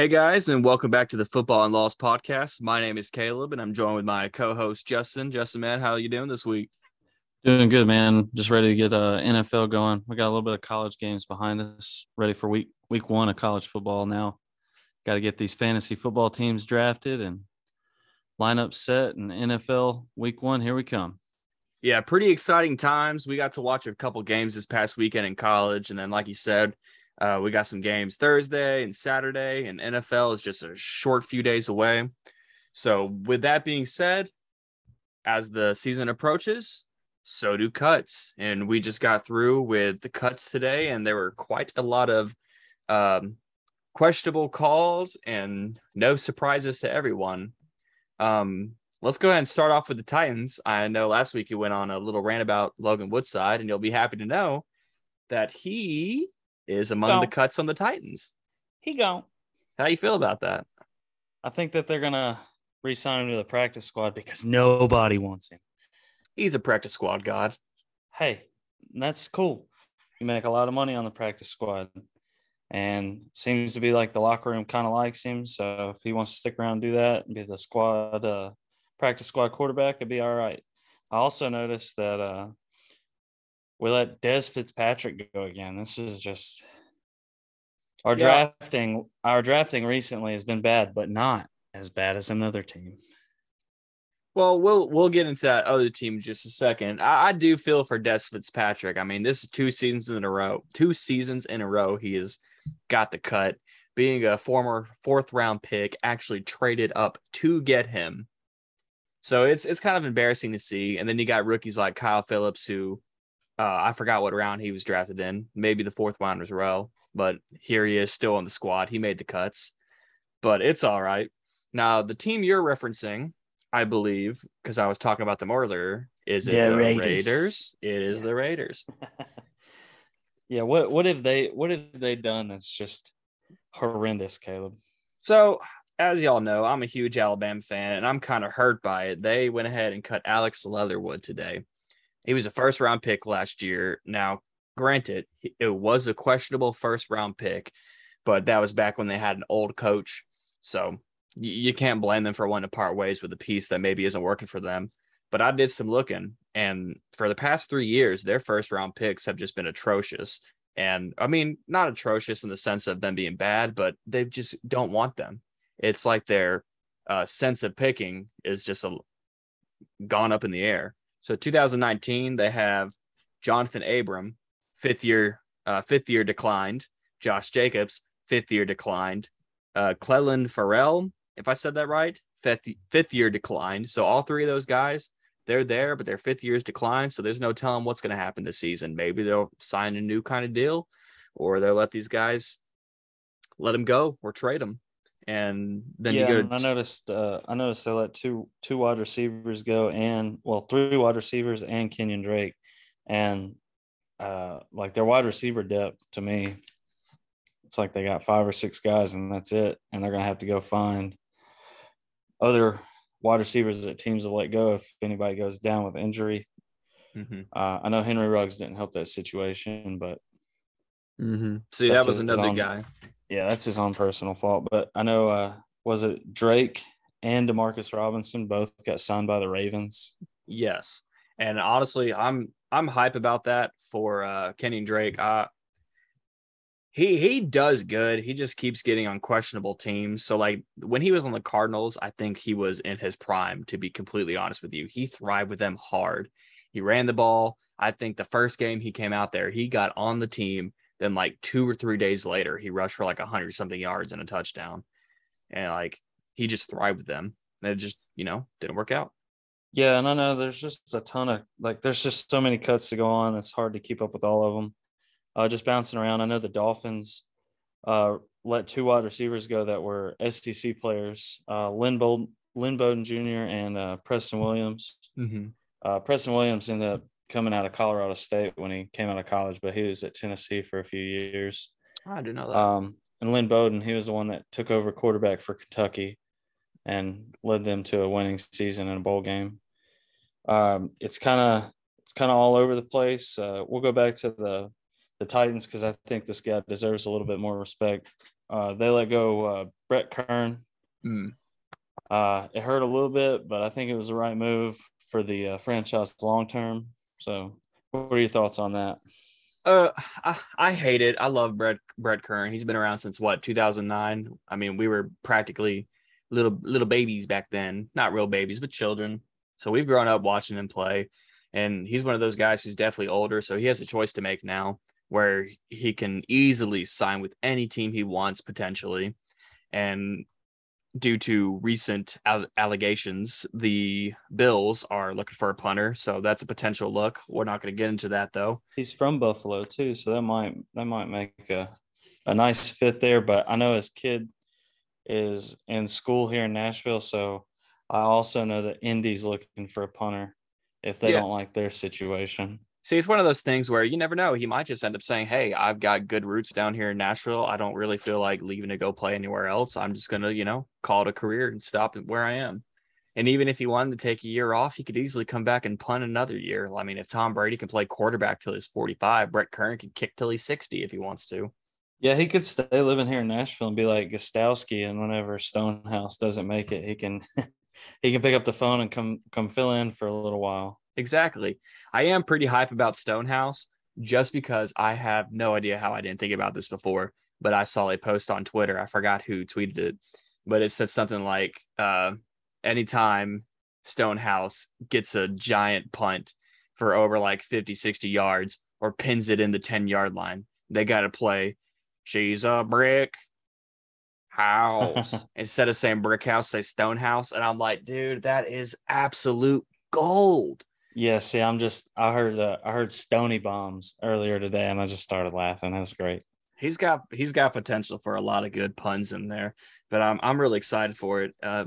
Hey guys, and welcome back to the Football and Laws podcast. My name is Caleb, and I'm joined with my co-host Justin. Justin, man, how are you doing this week? Doing good, man. Just ready to get uh, NFL going. We got a little bit of college games behind us, ready for week week one of college football now. Got to get these fantasy football teams drafted and lineup set. And NFL week one, here we come. Yeah, pretty exciting times. We got to watch a couple games this past weekend in college, and then, like you said, uh, we got some games Thursday and Saturday, and NFL is just a short few days away. So, with that being said, as the season approaches, so do cuts. And we just got through with the cuts today, and there were quite a lot of um, questionable calls and no surprises to everyone. Um, let's go ahead and start off with the Titans. I know last week you went on a little rant about Logan Woodside, and you'll be happy to know that he is among the cuts on the Titans. He gone. How you feel about that? I think that they're gonna re-sign him to the practice squad because nobody wants him. He's a practice squad god. Hey, that's cool. You make a lot of money on the practice squad, and seems to be like the locker room kind of likes him. So if he wants to stick around and do that and be the squad uh, practice squad quarterback, it'd be all right. I also noticed that uh, we let Dez Fitzpatrick go again. This is just our yeah. drafting. Our drafting recently has been bad, but not as bad as another team. Well, we'll we'll get into that other team in just a second. I, I do feel for Dez Fitzpatrick. I mean, this is two seasons in a row. Two seasons in a row, he has got the cut. Being a former fourth round pick, actually traded up to get him. So it's it's kind of embarrassing to see. And then you got rookies like Kyle Phillips, who uh, I forgot what round he was drafted in, maybe the fourth round as well. But here he is still in the squad. He made the cuts, but it's all right. Now, the team you're referencing, I believe, because I was talking about them earlier, is it the, the Raiders. Raiders? It is yeah. the Raiders. yeah. What what have they what have they done that's just horrendous, Caleb? So as y'all know, I'm a huge Alabama fan and I'm kind of hurt by it. They went ahead and cut Alex Leatherwood today. He was a first round pick last year. Now, granted, it was a questionable first round pick, but that was back when they had an old coach. So you can't blame them for wanting to part ways with a piece that maybe isn't working for them. But I did some looking, and for the past three years, their first round picks have just been atrocious. And I mean, not atrocious in the sense of them being bad, but they just don't want them. It's like their uh, sense of picking is just a, gone up in the air. So 2019, they have Jonathan Abram, fifth year, uh, fifth year declined. Josh Jacobs, fifth year declined. Uh, Clelin Ferrell, if I said that right, fifth, fifth year declined. So all three of those guys, they're there, but their fifth years declined. So there's no telling what's going to happen this season. Maybe they'll sign a new kind of deal, or they'll let these guys let them go or trade them and then yeah, you go. I noticed. Uh, I noticed they let two two wide receivers go, and well, three wide receivers and Kenyan Drake, and uh, like their wide receiver depth to me, it's like they got five or six guys, and that's it, and they're gonna have to go find other wide receivers that teams will let go if anybody goes down with injury. Mm-hmm. Uh, I know Henry Ruggs didn't help that situation, but mm-hmm. see that was another guy yeah, that's his own personal fault. But I know, uh, was it Drake and Demarcus Robinson both got signed by the Ravens? Yes, and honestly, I'm I'm hype about that for uh, Kenny Drake. Uh, he he does good. He just keeps getting on questionable teams. So like when he was on the Cardinals, I think he was in his prime. To be completely honest with you, he thrived with them hard. He ran the ball. I think the first game he came out there, he got on the team then like two or three days later, he rushed for like a hundred something yards and a touchdown. And like he just thrived with them. And it just, you know, didn't work out. Yeah, and I know there's just a ton of like there's just so many cuts to go on. It's hard to keep up with all of them. Uh, just bouncing around. I know the Dolphins uh, let two wide receivers go that were SEC players, uh, Lynn, Bold, Lynn Bowden Jr. and uh, Preston Williams. Mm-hmm. Uh, Preston Williams ended up coming out of Colorado State when he came out of college, but he was at Tennessee for a few years. I do know that. Um, and Lynn Bowden, he was the one that took over quarterback for Kentucky and led them to a winning season in a bowl game. Um, it's kind of it's kind of all over the place. Uh, we'll go back to the the Titans because I think this guy deserves a little bit more respect. Uh, they let go uh, Brett Kern. Mm. Uh, it hurt a little bit, but I think it was the right move for the uh, franchise long term. So, what are your thoughts on that? Uh, I, I hate it. I love Brett Brett Kern. He's been around since what 2009. I mean, we were practically little little babies back then. Not real babies, but children. So we've grown up watching him play, and he's one of those guys who's definitely older. So he has a choice to make now, where he can easily sign with any team he wants potentially, and due to recent allegations, the Bills are looking for a punter, so that's a potential look. We're not going to get into that though. He's from Buffalo too, so that might that might make a a nice fit there. But I know his kid is in school here in Nashville, so I also know that Indy's looking for a punter if they yeah. don't like their situation. See, it's one of those things where you never know. He might just end up saying, Hey, I've got good roots down here in Nashville. I don't really feel like leaving to go play anywhere else. I'm just going to, you know, call it a career and stop where I am. And even if he wanted to take a year off, he could easily come back and punt another year. I mean, if Tom Brady can play quarterback till he's 45, Brett Kern can kick till he's 60 if he wants to. Yeah, he could stay living here in Nashville and be like Gostkowski. And whenever Stonehouse doesn't make it, he can he can pick up the phone and come come fill in for a little while. Exactly. I am pretty hype about Stonehouse just because I have no idea how I didn't think about this before, but I saw a post on Twitter. I forgot who tweeted it, but it said something like, uh, anytime Stonehouse gets a giant punt for over like 50, 60 yards or pins it in the 10 yard line, they got to play, she's a brick house. Instead of saying brick house, say stone house. And I'm like, dude, that is absolute gold. Yeah, see, I'm just I heard uh, I heard Stony bombs earlier today, and I just started laughing. That's great. He's got he's got potential for a lot of good puns in there, but I'm I'm really excited for it. Uh,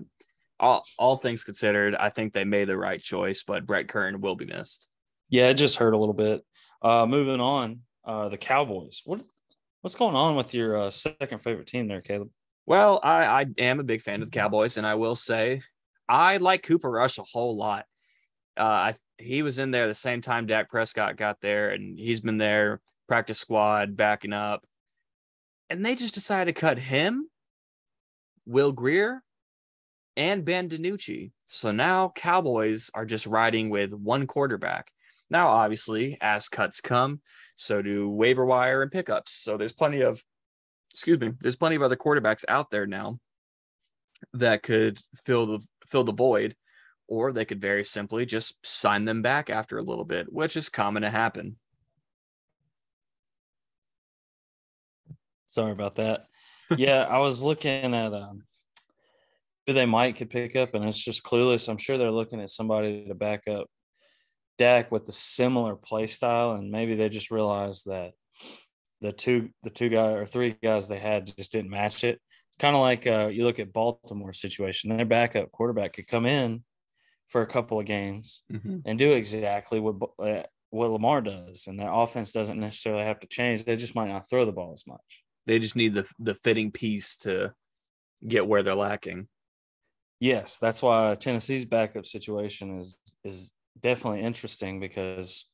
all all things considered, I think they made the right choice, but Brett Kern will be missed. Yeah, it just hurt a little bit. Uh, moving on, uh, the Cowboys. What what's going on with your uh, second favorite team there, Caleb? Well, I, I am a big fan of the Cowboys, and I will say I like Cooper Rush a whole lot. Uh, I he was in there the same time Dak Prescott got there, and he's been there practice squad backing up. And they just decided to cut him, Will Grier, and Ben DiNucci. So now Cowboys are just riding with one quarterback. Now, obviously, as cuts come, so do waiver wire and pickups. So there's plenty of, excuse me, there's plenty of other quarterbacks out there now that could fill the fill the void or they could very simply just sign them back after a little bit, which is common to happen. Sorry about that. yeah, I was looking at um, who they might could pick up, and it's just clueless. I'm sure they're looking at somebody to back up Dak with the similar play style, and maybe they just realized that the two the two guys or three guys they had just didn't match it. It's kind of like uh, you look at Baltimore situation. Their backup quarterback could come in for a couple of games mm-hmm. and do exactly what uh, what Lamar does, and their offense doesn't necessarily have to change. They just might not throw the ball as much. They just need the the fitting piece to get where they're lacking. Yes, that's why Tennessee's backup situation is is definitely interesting because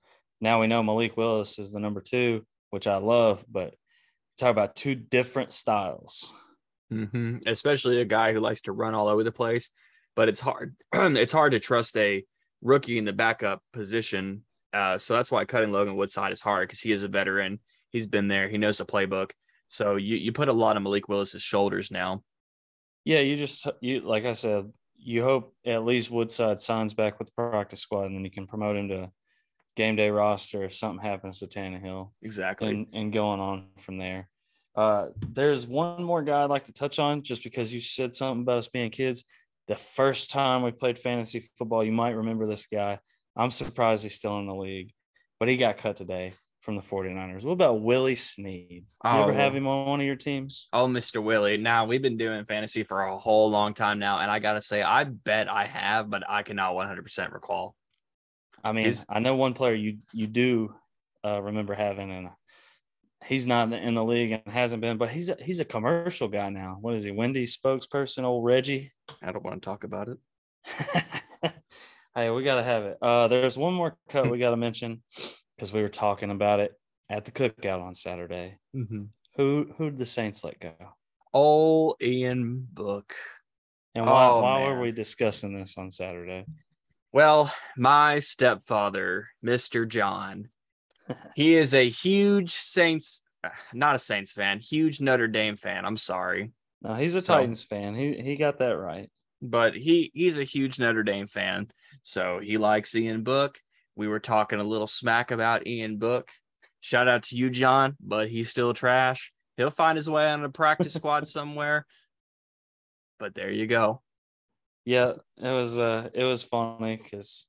now we know Malik Willis is the number two, which I love, but talk about two different styles. Mm-hmm. Especially a guy who likes to run all over the place but it's hard. it's hard to trust a rookie in the backup position. Uh, so that's why cutting Logan Woodside is hard because he is a veteran. He's been there. He knows the playbook. So you, you put a lot of Malik Willis's shoulders now. Yeah, you just you like I said, you hope at least Woodside signs back with the practice squad, and then you can promote him to game day roster if something happens to Tannehill. Exactly. And, and going on from there. Uh, there's one more guy I'd like to touch on just because you said something about us being kids the first time we played fantasy football. You might remember this guy. I'm surprised he's still in the league, but he got cut today from the 49ers. What about Willie Snead? You oh, ever have him on one of your teams? Oh, Mr. Willie. Now, we've been doing fantasy for a whole long time now. And I got to say, I bet I have, but I cannot 100% recall. I mean, He's, I know one player you you do uh, remember having, and he's not in the league and hasn't been, but he's a, he's a commercial guy now. What is he? Wendy's spokesperson, old Reggie. I don't want to talk about it. hey, we gotta have it. Uh, there's one more cut we gotta mention because we were talking about it at the cookout on Saturday. Mm-hmm. Who who did the Saints let go? Old Ian Book. And why, Oh, why were we discussing this on Saturday? Well, my stepfather, Mr. John, he is a huge Saints, not a Saints fan, huge Notre Dame fan. I'm sorry. No, he's a So- Titans fan. He he got that right. but he he's a huge Notre Dame fan, so he likes Ian Book. We were talking a little smack about Ian Book. Shout out to you, John, but he's still trash. He'll find his way on a practice squad somewhere. But there you go. Yeah, it was uh it was funny because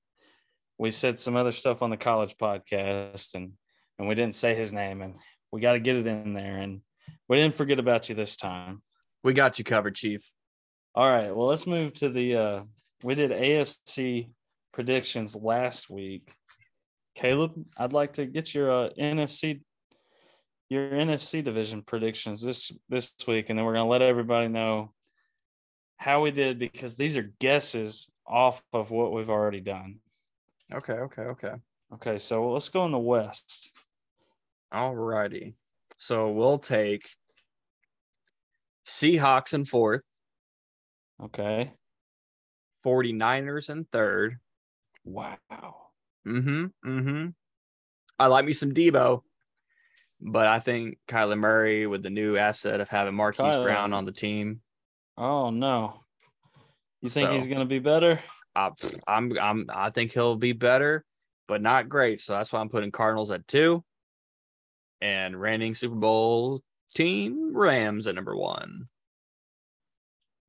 we said some other stuff on the college podcast and and we didn't say his name and we got to get it in there and we didn't forget about you this time. We got you covered, Chief. All right, well let's move to the uh we did AFC predictions last week. Caleb, I'd like to get your uh, NFC your NFC division predictions this this week and then we're going to let everybody know how we did because these are guesses off of what we've already done. Okay, okay, okay. Okay, so let's go in the West. All righty. So we'll take Seahawks in fourth, Okay. 49ers in third. Wow. Mm-hmm. Mm-hmm. I like me some Debo, but I think Kyler Murray with the new asset of having Marquise Kyler. Brown on the team. Oh no. You think he's going to be better? I, I'm I'm I think he'll be better, but not great. So that's why I'm putting Cardinals at two, and reigning Super Bowl team Rams at number one.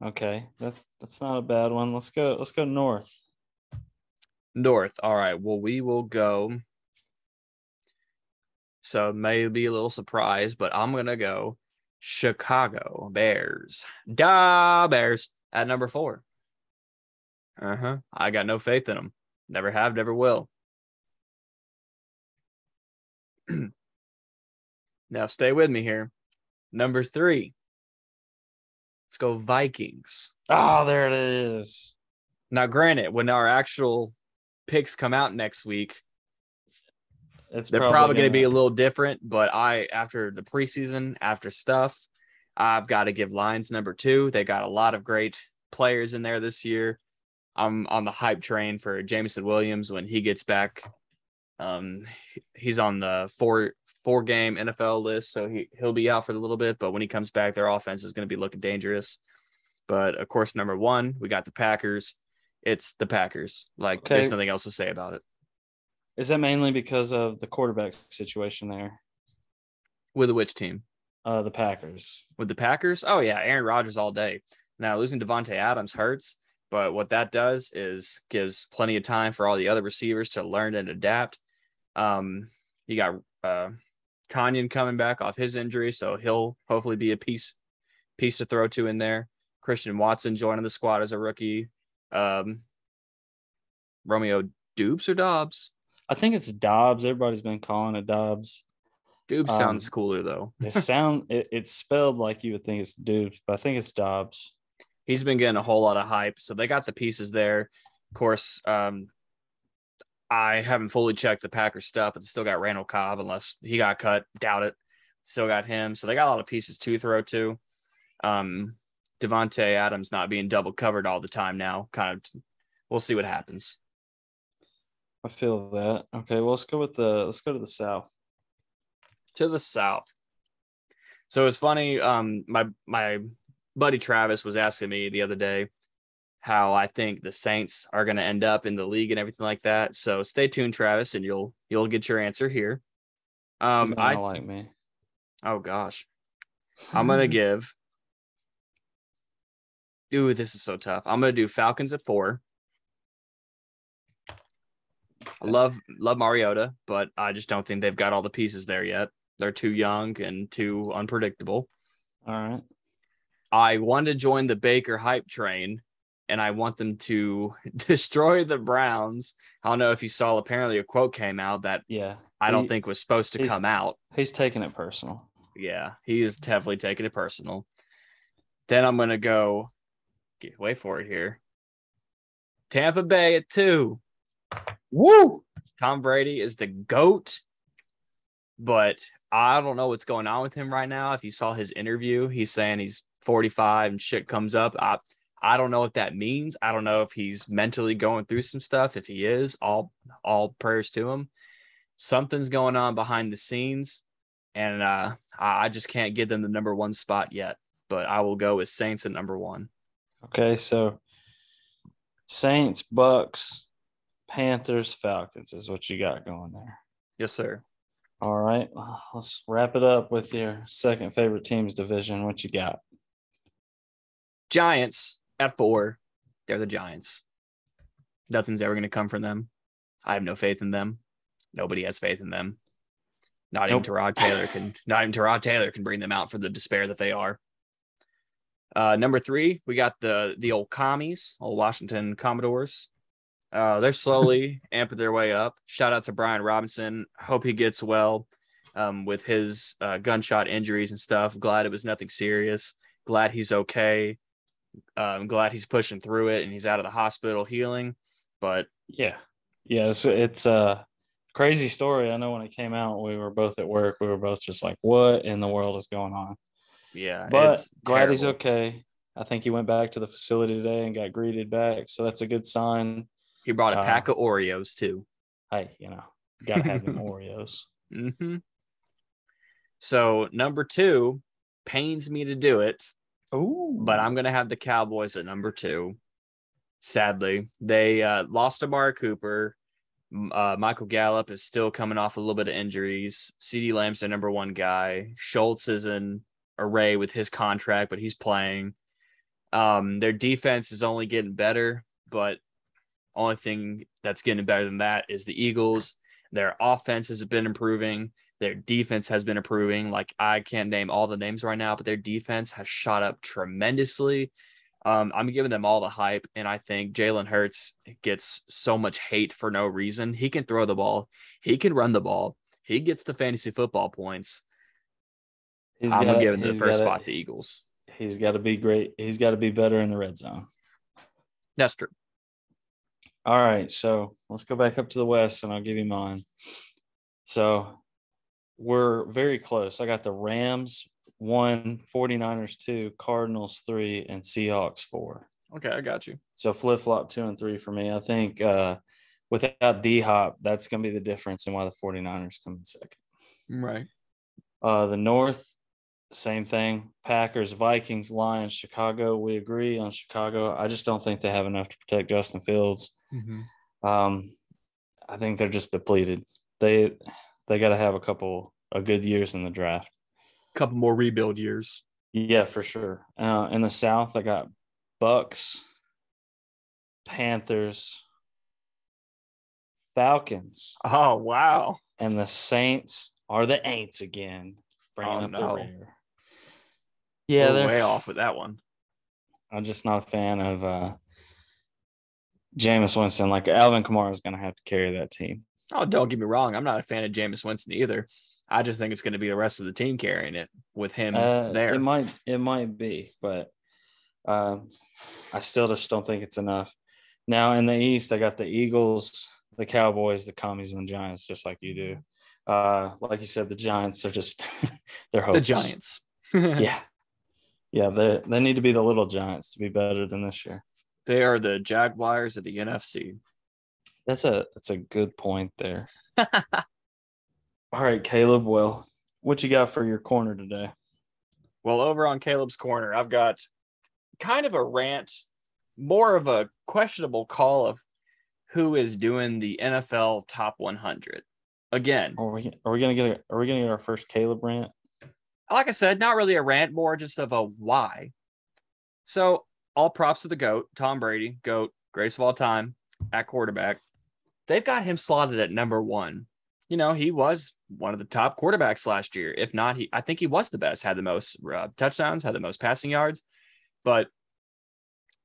Okay. That's that's not a bad one. Let's go let's go north. North. All right. Well, we will go. So it may be a little surprise, but I'm gonna go Chicago Bears. Da Bears at number four. Uh huh. I got no faith in them. Never have, never will. now stay with me here. Number three. Let's go Vikings. Oh, there it is. Now, granted, when our actual picks come out next week, It's they're probably, going to be a little different. But I, after the preseason, after stuff, I've got to give Lions number two. They got a lot of great players in there this year. I'm on the hype train for Jameson Williams when he gets back. Um, he's on the four four game NFL list, so he he'll be out for a little bit. But when he comes back, their offense is going to be looking dangerous. But of course, number one, we got the Packers. It's the Packers. Like Okay. there's nothing else to say about it. Is that mainly because of the quarterback situation there? With which team? Uh the Packers. With the Packers? Oh yeah, Aaron Rodgers all day. Now losing Davante Adams hurts, but what that does is gives plenty of time for all the other receivers to learn and adapt. Um, you got uh Tanyan coming back off his injury, so he'll hopefully be a piece piece to throw to in there. Christian Watson joining the squad as a rookie. Um, Romeo Dupes or Dobbs? I think it's Dobbs. Everybody's been calling it Dobbs. Dubes Um, sounds cooler though. It sound it, it's spelled like you would think it's Dubs, but I think it's Dobbs. He's been getting a whole lot of hype. So they got the pieces there. Of course, um, I haven't fully checked the Packers stuff, but still got Randall Cobb, unless he got cut. Doubt it. Still got him. So they got a lot of pieces to throw to. Um, Davante Adams not being double covered all the time now. Kind of, we'll see what happens. I feel that. Okay, well let's go with the let's go to the south. to the south. So it's funny. Um, my my buddy Travis was asking me the other day how I think the Saints are going to end up in the league and everything like that. So stay tuned, Travis, and you'll you'll get your answer here. Um, I gonna like me. oh gosh, I'm gonna give. Dude, this is so tough. I'm gonna do Falcons at four. I love love Mariota, but I just don't think they've got all the pieces there yet. They're too young and too unpredictable. All right. I want to join the Baker hype train and I want them to destroy the Browns. I don't know if you saw, apparently a quote came out that Yeah. I don't He- think was supposed to come out. He's taking it personal. Yeah, he is definitely taking it personal. Then I'm going to go, get, wait for it here. Tampa Bay at two. Woo! Tom Brady is the GOAT, but I don't know what's going on with him right now. If you saw his interview, he's saying he's 45 and shit comes up. I I don't know what that means. I don't know if he's mentally going through some stuff. If he is, all all prayers to him. Something's going on behind the scenes, and uh, I just can't get them the number one spot yet. But I will go with Saints at number one. Okay, so Saints, Bucks, Panthers, Falcons is what you got going there. Yes, sir. All right, let's wrap it up with your second favorite teams division. What you got? Giants at four. They're the Giants. Nothing's ever going to come from them. I have no faith in them. Nobody has faith in them. Not nope. even Tyrod Taylor can. Not even Tyrod Taylor can bring them out for the despair that they are. Uh, number three, we got the the old commies, old Washington Commodores. Uh, they're slowly amping their way up. Shout out to Brian Robinson. Hope he gets well um, with his uh, gunshot injuries and stuff. Glad it was nothing serious. Glad he's okay. Uh, I'm glad he's pushing through it and he's out of the hospital healing. But yeah, yeah, it's, it's a crazy story. I know when it came out, we were both at work. We were both just like, "What in the world is going on?" Yeah, but glad terrible. he's okay. I think he went back to the facility today and got greeted back, so that's a good sign. He brought a uh, pack of Oreos too. Hey, you know, gotta have them Oreos. Mm-hmm. So number two pains me to do it. Oh, but I'm gonna have the Cowboys at number two. Sadly, they uh, lost to Amari Cooper. Uh, Michael Gallup is still coming off a little bit of injuries. CeeDee Lamb's their number one guy. Schultz is in array with his contract, but he's playing. Um, their defense is only getting better, but only thing that's getting better than that is the Eagles. Their offense has been improving. Their defense has been improving. Like I can't name all the names right now, but their defense has shot up tremendously. Um, I'm giving them all the hype, and I think Jalen Hurts gets so much hate for no reason. He can throw the ball, he can run the ball, he gets the fantasy football points. He's I'm gonna give the first gotta, spot to Eagles. He's got to be great. He's got to be better in the red zone. That's true. All right, so let's go back up to the west, and I'll give you mine. So we're very close. I got the Rams one, 49ers two, Cardinals three, and Seahawks four. Okay, I got you. So flip flop two and three for me. I think uh, without D Hop, that's going to be the difference in why the 49ers come in second. Right. Uh, the North, same thing. Packers, Vikings, Lions, Chicago. We agree on Chicago. I just don't think they have enough to protect Justin Fields. Mm-hmm. Um, I think they're just depleted. They they got to have a couple of good years in the draft. A couple more rebuild years. Yeah, for sure. Uh, in the South, I got Bucks, Panthers, Falcons. Oh wow! And the Saints are the Aints again, bringing oh, up no. the rear. Yeah, they're way off with that one. I'm just not a fan of uh, Jameis Winston. Like Alvin Kamara is going to have to carry that team. Oh, don't get me wrong. I'm not a fan of Jameis Winston either. I just think it's going to be the rest of the team carrying it with him uh, there. It might, it might be, but uh, I still just don't think it's enough. Now in the East, I got the Eagles, the Cowboys, the Commies, and the Giants, just like you do. Uh, like you said, the Giants are just they're hopeless. the Giants. yeah, yeah. They they need to be the little Giants to be better than this year. They are the Jaguars of the NFC. That's a that's a good point there. All right, Caleb. Well, what you got for your corner today? Well, over on Caleb's corner, I've got kind of a rant, more of a questionable call of who is doing the NFL top 100. Again, are we, are we gonna get a, are we gonna get our first Caleb rant? Like I said, not really a rant, more just of a why. So all props to the GOAT, Tom Brady, GOAT, greatest of all time at quarterback. They've got him slotted at number one. You know, he was one of the top quarterbacks last year. If not, he I think he was the best, had the most uh, touchdowns, had the most passing yards. But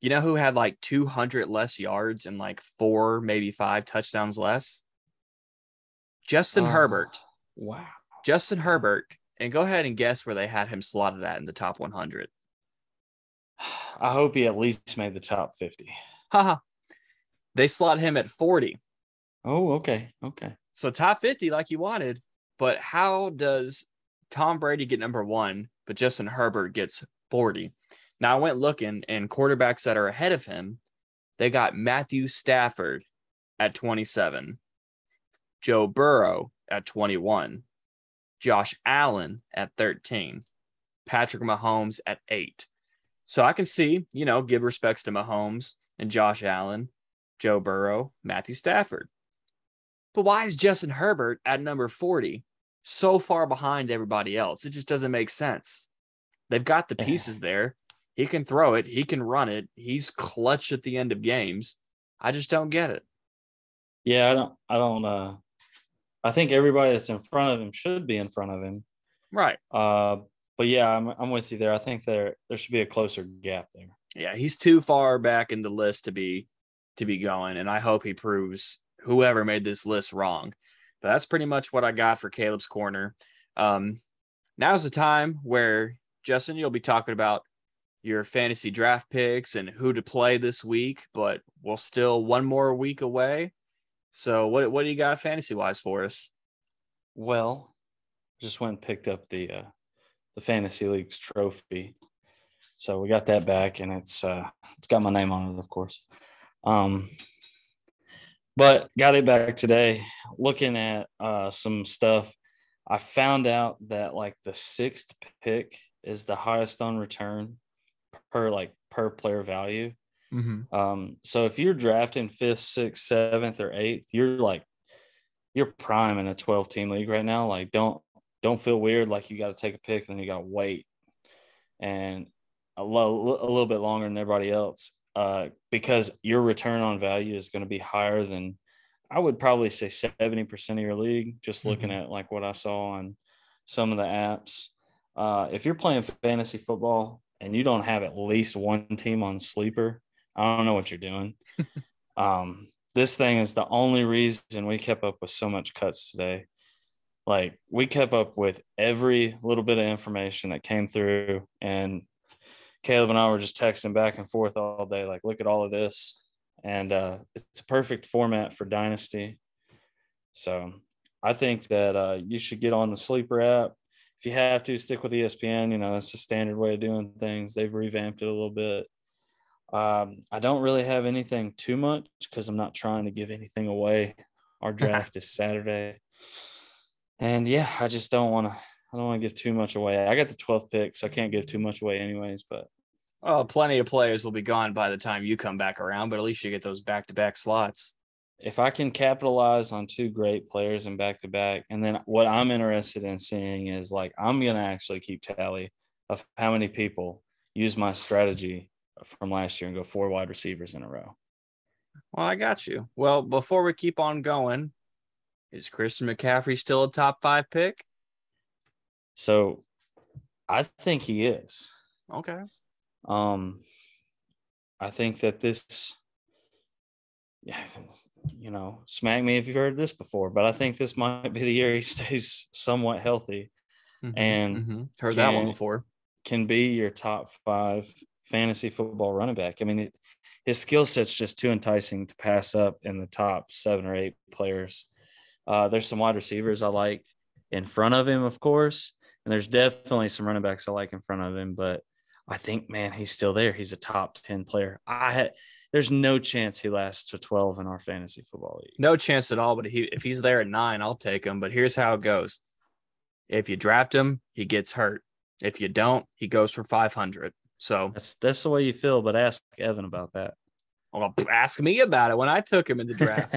you know who had like 200 less yards and like four, maybe five touchdowns less? Justin oh, Herbert. Wow. Justin Herbert. And go ahead and guess where they had him slotted at in the top 100. I hope he at least made the top 50. Haha. they slot him at 40. Oh, okay. Okay. So top 50 like you wanted, but how does Tom Brady get number 1 but Justin Herbert gets 40? Now I went looking, and quarterbacks that are ahead of him, they got Matthew Stafford at 27, Joe Burrow at 21, Josh Allen at 13, Patrick Mahomes at eight. So I can see, you know, give respects to Mahomes and Josh Allen, Joe Burrow, Matthew Stafford. But why is Justin Herbert at number 40 so far behind everybody else? It just doesn't make sense. They've got the pieces there. He can throw it, he can run it. He's clutch at the end of games. I just don't get it. Yeah, I don't I don't uh I think everybody that's in front of him should be in front of him. Right. Uh but yeah, I'm I'm with you there. I think there there should be a closer gap there. Yeah, he's too far back in the list to be to be going, and I hope he proves whoever made this list wrong. But that's pretty much what I got for Caleb's corner. Um, now's the time where Justin, you'll be talking about your fantasy draft picks and who to play this week, but we're still one more week away. So what what do you got fantasy wise for us? Well, just went and picked up the uh, the fantasy league's trophy, so we got that back, and it's uh, it's got my name on it, of course. Um, but got it back today. Looking at uh, some stuff, I found out that like the sixth pick is the highest on return per like per player value. Mm-hmm. Um, so if you're drafting fifth, sixth, seventh, or eighth, you're like you're prime in a 12 team league right now. Like don't don't feel weird like you got to take a pick and then you got to wait and a, lo- a little bit longer than everybody else uh, because your return on value is going to be higher than I would probably say 70% of your league, just looking Mhm. at like what I saw on some of the apps. Uh, if you're playing fantasy football and you don't have at least one team on sleeper, I don't know what you're doing. um, this thing is the only reason we kept up with so much cuts today. Like we kept up with every little bit of information that came through, and Caleb and I were just texting back and forth all day. Like, look at all of this, and uh, it's a perfect format for Dynasty. So I think that uh, you should get on the Sleeper app. If you have to, stick with ESPN. You know, that's the standard way of doing things. They've revamped it a little bit. Um, I don't really have anything too much because I'm not trying to give anything away. Our draft is Saturday. And yeah, I just don't want to. I don't want to give too much away. I got the 12th pick, so I can't give too much away, anyways. But Well, plenty of players will be gone by the time you come back around, but at least you get those back to back slots. if I can capitalize on two great players and back to back, and then what I'm interested in seeing is like I'm gonna actually keep tally of how many people use my strategy from last year and go four wide receivers in a row. Well, I got you. Well, before we keep on going, is Christian McCaffrey still a top five pick? So I think he is. Okay. Um, I think that this, yeah, you know, smack me if you've heard this before, but I think this might be the year he stays somewhat healthy, Mhm, And mhm. heard that one can- before. can be your top five fantasy football running back. I mean, it, his skill set's just too enticing to pass up in the top seven or eight players. Uh, there's some wide receivers I like in front of him, of course, and there's definitely some running backs I like in front of him. But I think, man, he's still there. He's a top ten player. I had, there's no chance he lasts to 12 in our fantasy football league. No chance at all. But he, if he's there at nine, I'll take him. But here's how it goes: if you draft him, he gets hurt. If you don't, he goes for 500. So, That's that's the way you feel. But ask Evan about that. well, ask me about it when I took him in the draft.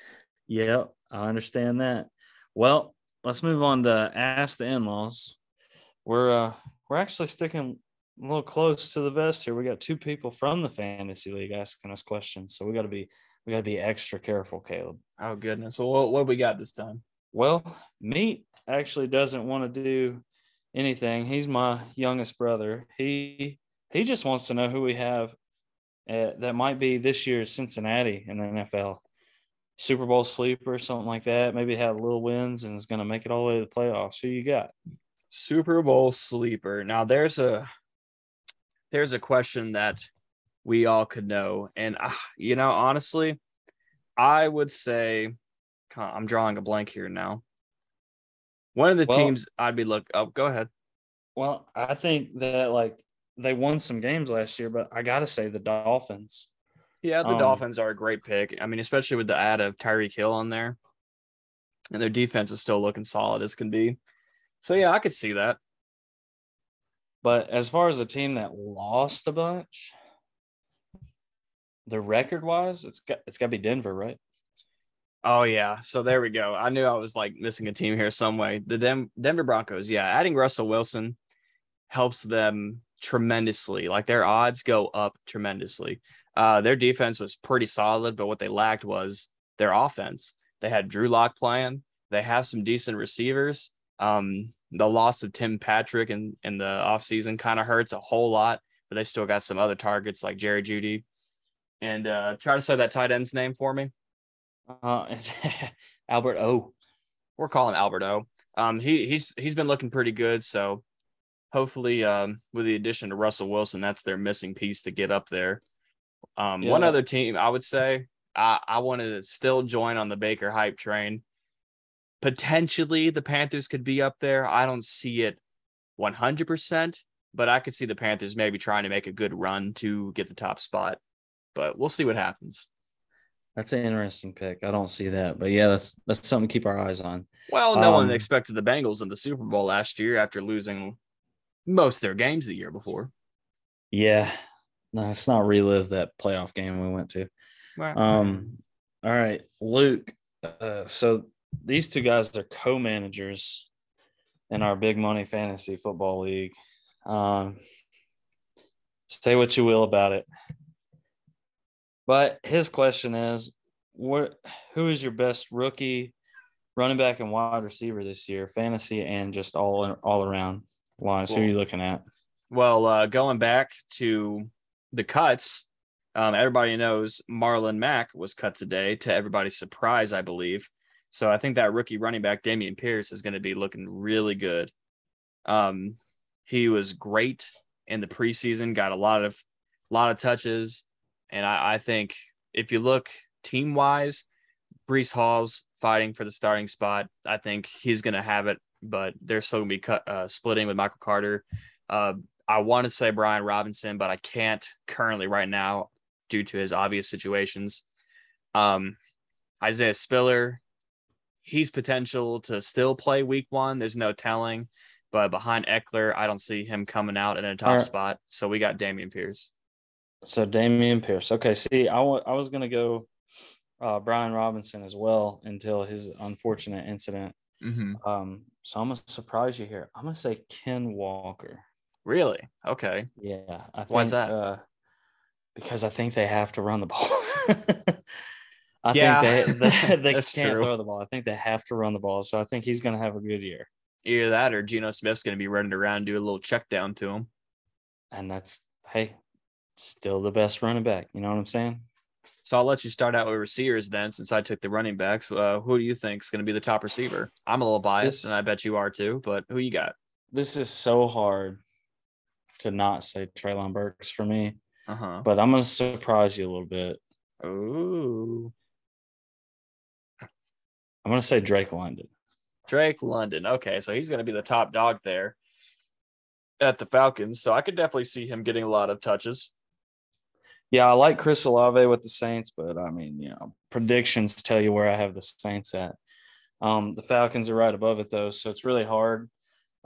yep, I understand that. Well, let's move on to ask the in-laws. We're uh we're actually sticking a little close to the vest here. We got two people from the fantasy league asking us questions, so we got to be we got to be extra careful, Caleb. oh goodness. Well, what, what we got this time? Well, Meat actually doesn't want to do anything. He's my youngest brother. He he just wants to know who we have uh, that might be this year's Cincinnati in the NFL. Super Bowl sleeper, or something like that. Maybe had a little wins and is going to make it all the way to the playoffs. Who you got? Super Bowl sleeper. Now there's a there's a question that we all could know, and uh, you know, honestly, I would say I'm drawing a blank here now. One of the Well- teams I'd be look. Oh, go ahead. Well, I think that like they won some games last year, but I gotta say the Dolphins. Yeah, the Um, Dolphins are a great pick. I mean, especially with the add of Tyreek Hill on there. And their defense is still looking solid as can be. So yeah, I could see that. But as far as a team that lost a bunch, the record wise, it's got it's got to be Denver, right? Oh yeah. So there we go. I knew I was like missing a team here some way. The Dem- Denver Broncos, yeah, adding Russell Wilson helps them tremendously. Like their odds go up tremendously. Uh, their defense was pretty solid, but what they lacked was their offense. They had Drew Lock playing. They have some decent receivers. Um, the loss of Tim Patrick in, in the offseason kind of hurts a whole lot, but they still got some other targets like Jerry Jeudy. And uh, try to say that tight end's name for me. Uh, Albert O. we're calling Alberto. Um, he he's he's been looking pretty good. So hopefully, um, with the addition to Russell Wilson, that's their missing piece to get up there. Um, one other team I would say I I want to still join on the Baker hype train. Potentially, the Panthers could be up there. I don't see it 100%, but I could see the Panthers maybe trying to make a good run to get the top spot. But we'll see what happens. That's an interesting pick. I don't see that, but yeah, that's that's something to keep our eyes on. Well, no one Um, expected the Bengals in the Super Bowl last year after losing most of their games the year before. Yeah, let's not relive that playoff game we went to. Um, all right, Luke. Uh, so these two guys are co-managers in our big money fantasy football league. Um, say what you will about it, but his question is, what? Who is your best rookie, running back, and wide receiver this year, fantasy and just all all around wise? Who are you looking at? Well, uh, going back to the cuts, um, everybody knows Marlon Mack was cut today to everybody's surprise, I believe. So I think that rookie running back Dameon Pierce is going to be looking really good. Um, he was great in the preseason, got a lot of lot of touches, and I, I think if you look team wise, Breece Hall's fighting for the starting spot. I think he's going to have it, but they're still going to be cut uh, splitting with Michael Carter. Uh, I want to say Brian Robinson, but I can't currently right now due to his obvious situations. Um, Isaiah Spiller, he's potential to still play week one. There's no telling, but behind Ekeler, I don't see him coming out in a top Alright. spot. So we got Dameon Pierce. So Dameon Pierce. Okay, see, I I was gonna go uh, Brian Robinson as well until his unfortunate incident. Mm-hmm. Um, so I'm gonna surprise you here. I'm gonna say Ken Walker. Really? Okay. Yeah, I think, Why's that? Uh, because I think they have to run the ball. I Yeah, think they they, they can't true. throw the ball. I think they have to run the ball. So I think he's gonna have a good year, Either that or Geno Smith's going to be running around do a little check down to him. and that's hey, still the best running back. You know what I'm saying? So I'll let you start out with receivers then, since I took the running backs. Uh, who do you think is going to be the top receiver? I'm a little biased, This- and I bet you are too. But who you got? This is so hard to not say Treylon Burks for me. Uh huh. but I'm gonna surprise you a little bit. Ooh, I'm gonna say Drake London. Drake London. Okay, so he's going to be the top dog there at the Falcons. So I could definitely see him getting a lot of touches. Yeah, I like Chris Olave with the Saints, but I mean, you know, predictions tell you where I have the Saints at. Um, the Falcons are right above it though, so it's really hard.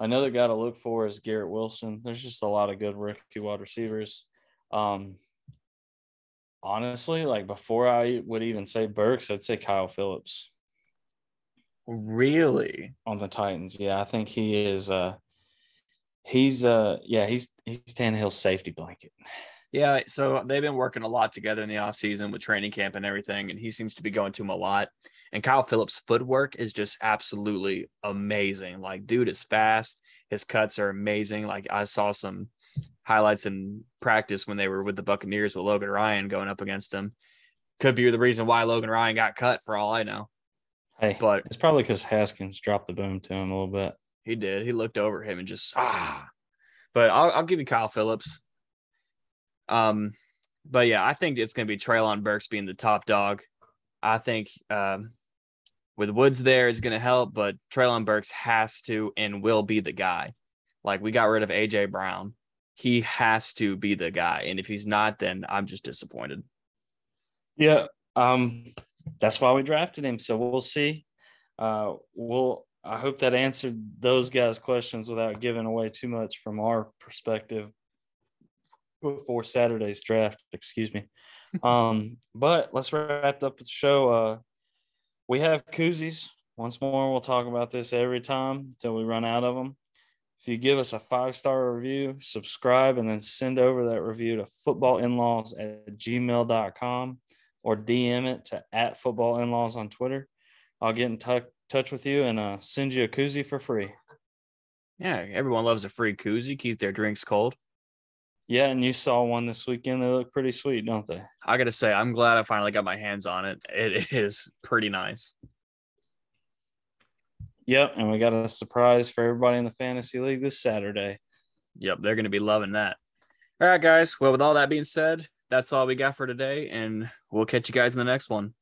Another guy to look for is Garrett Wilson. There's just a lot of good rookie wide receivers. Um, honestly, like before I would even say Burks, I'd say Kyle Phillips Really? on the Titans. Yeah, I think he is. Uh, he's uh, yeah, he's he's Tannehill's safety blanket. Yeah. So they've been working a lot together in the offseason with training camp and everything, and he seems to be going to him a lot. And Kyle Phillips' footwork is just absolutely amazing. Like, dude is fast. His cuts are amazing. Like, I saw some highlights in practice when they were with the Buccaneers with Logan Ryan going up against him. Could be the reason why Logan Ryan got cut, for all I know. Hey, But it's probably because Haskins dropped the boom to him a little bit. He did. He looked over him and just ah. But I'll, I'll give you Kyle Phillips. Um, but yeah, I think it's going to be Treylon Burks being the top dog. I think um, with Woods there is going to help, but Treylon Burks has to and will be the guy. Like we got rid of AJ Brown. he has to be the guy. And if he's not, then I'm just disappointed. Yeah. Um, that's why we drafted him. So we'll see. Uh, we'll I hope that answered those guys' questions without giving away too much from our perspective before Saturday's draft. Excuse me. um, but let's wrap up the show. Uh, we have koozies. Once more, we'll talk about this every time until we run out of them. If you give us a five star review, subscribe, and then send over that review to footballinlaws at gmail.com or DM it to at footballinlaws on Twitter. I'll get in touch touch with you and uh, send you a koozie for free. Yeah, everyone loves a free koozie. Keep their drinks cold. Yeah, and you saw one this weekend. They look pretty sweet, don't they? I gotta say, I'm glad I finally got my hands on it. It is pretty nice. Yep, and we got a surprise for everybody in the fantasy league this Saturday. Yep, they're gonna be loving that. All right, guys. Well, with all that being said, that's all we got for today, and we'll catch you guys in the next one.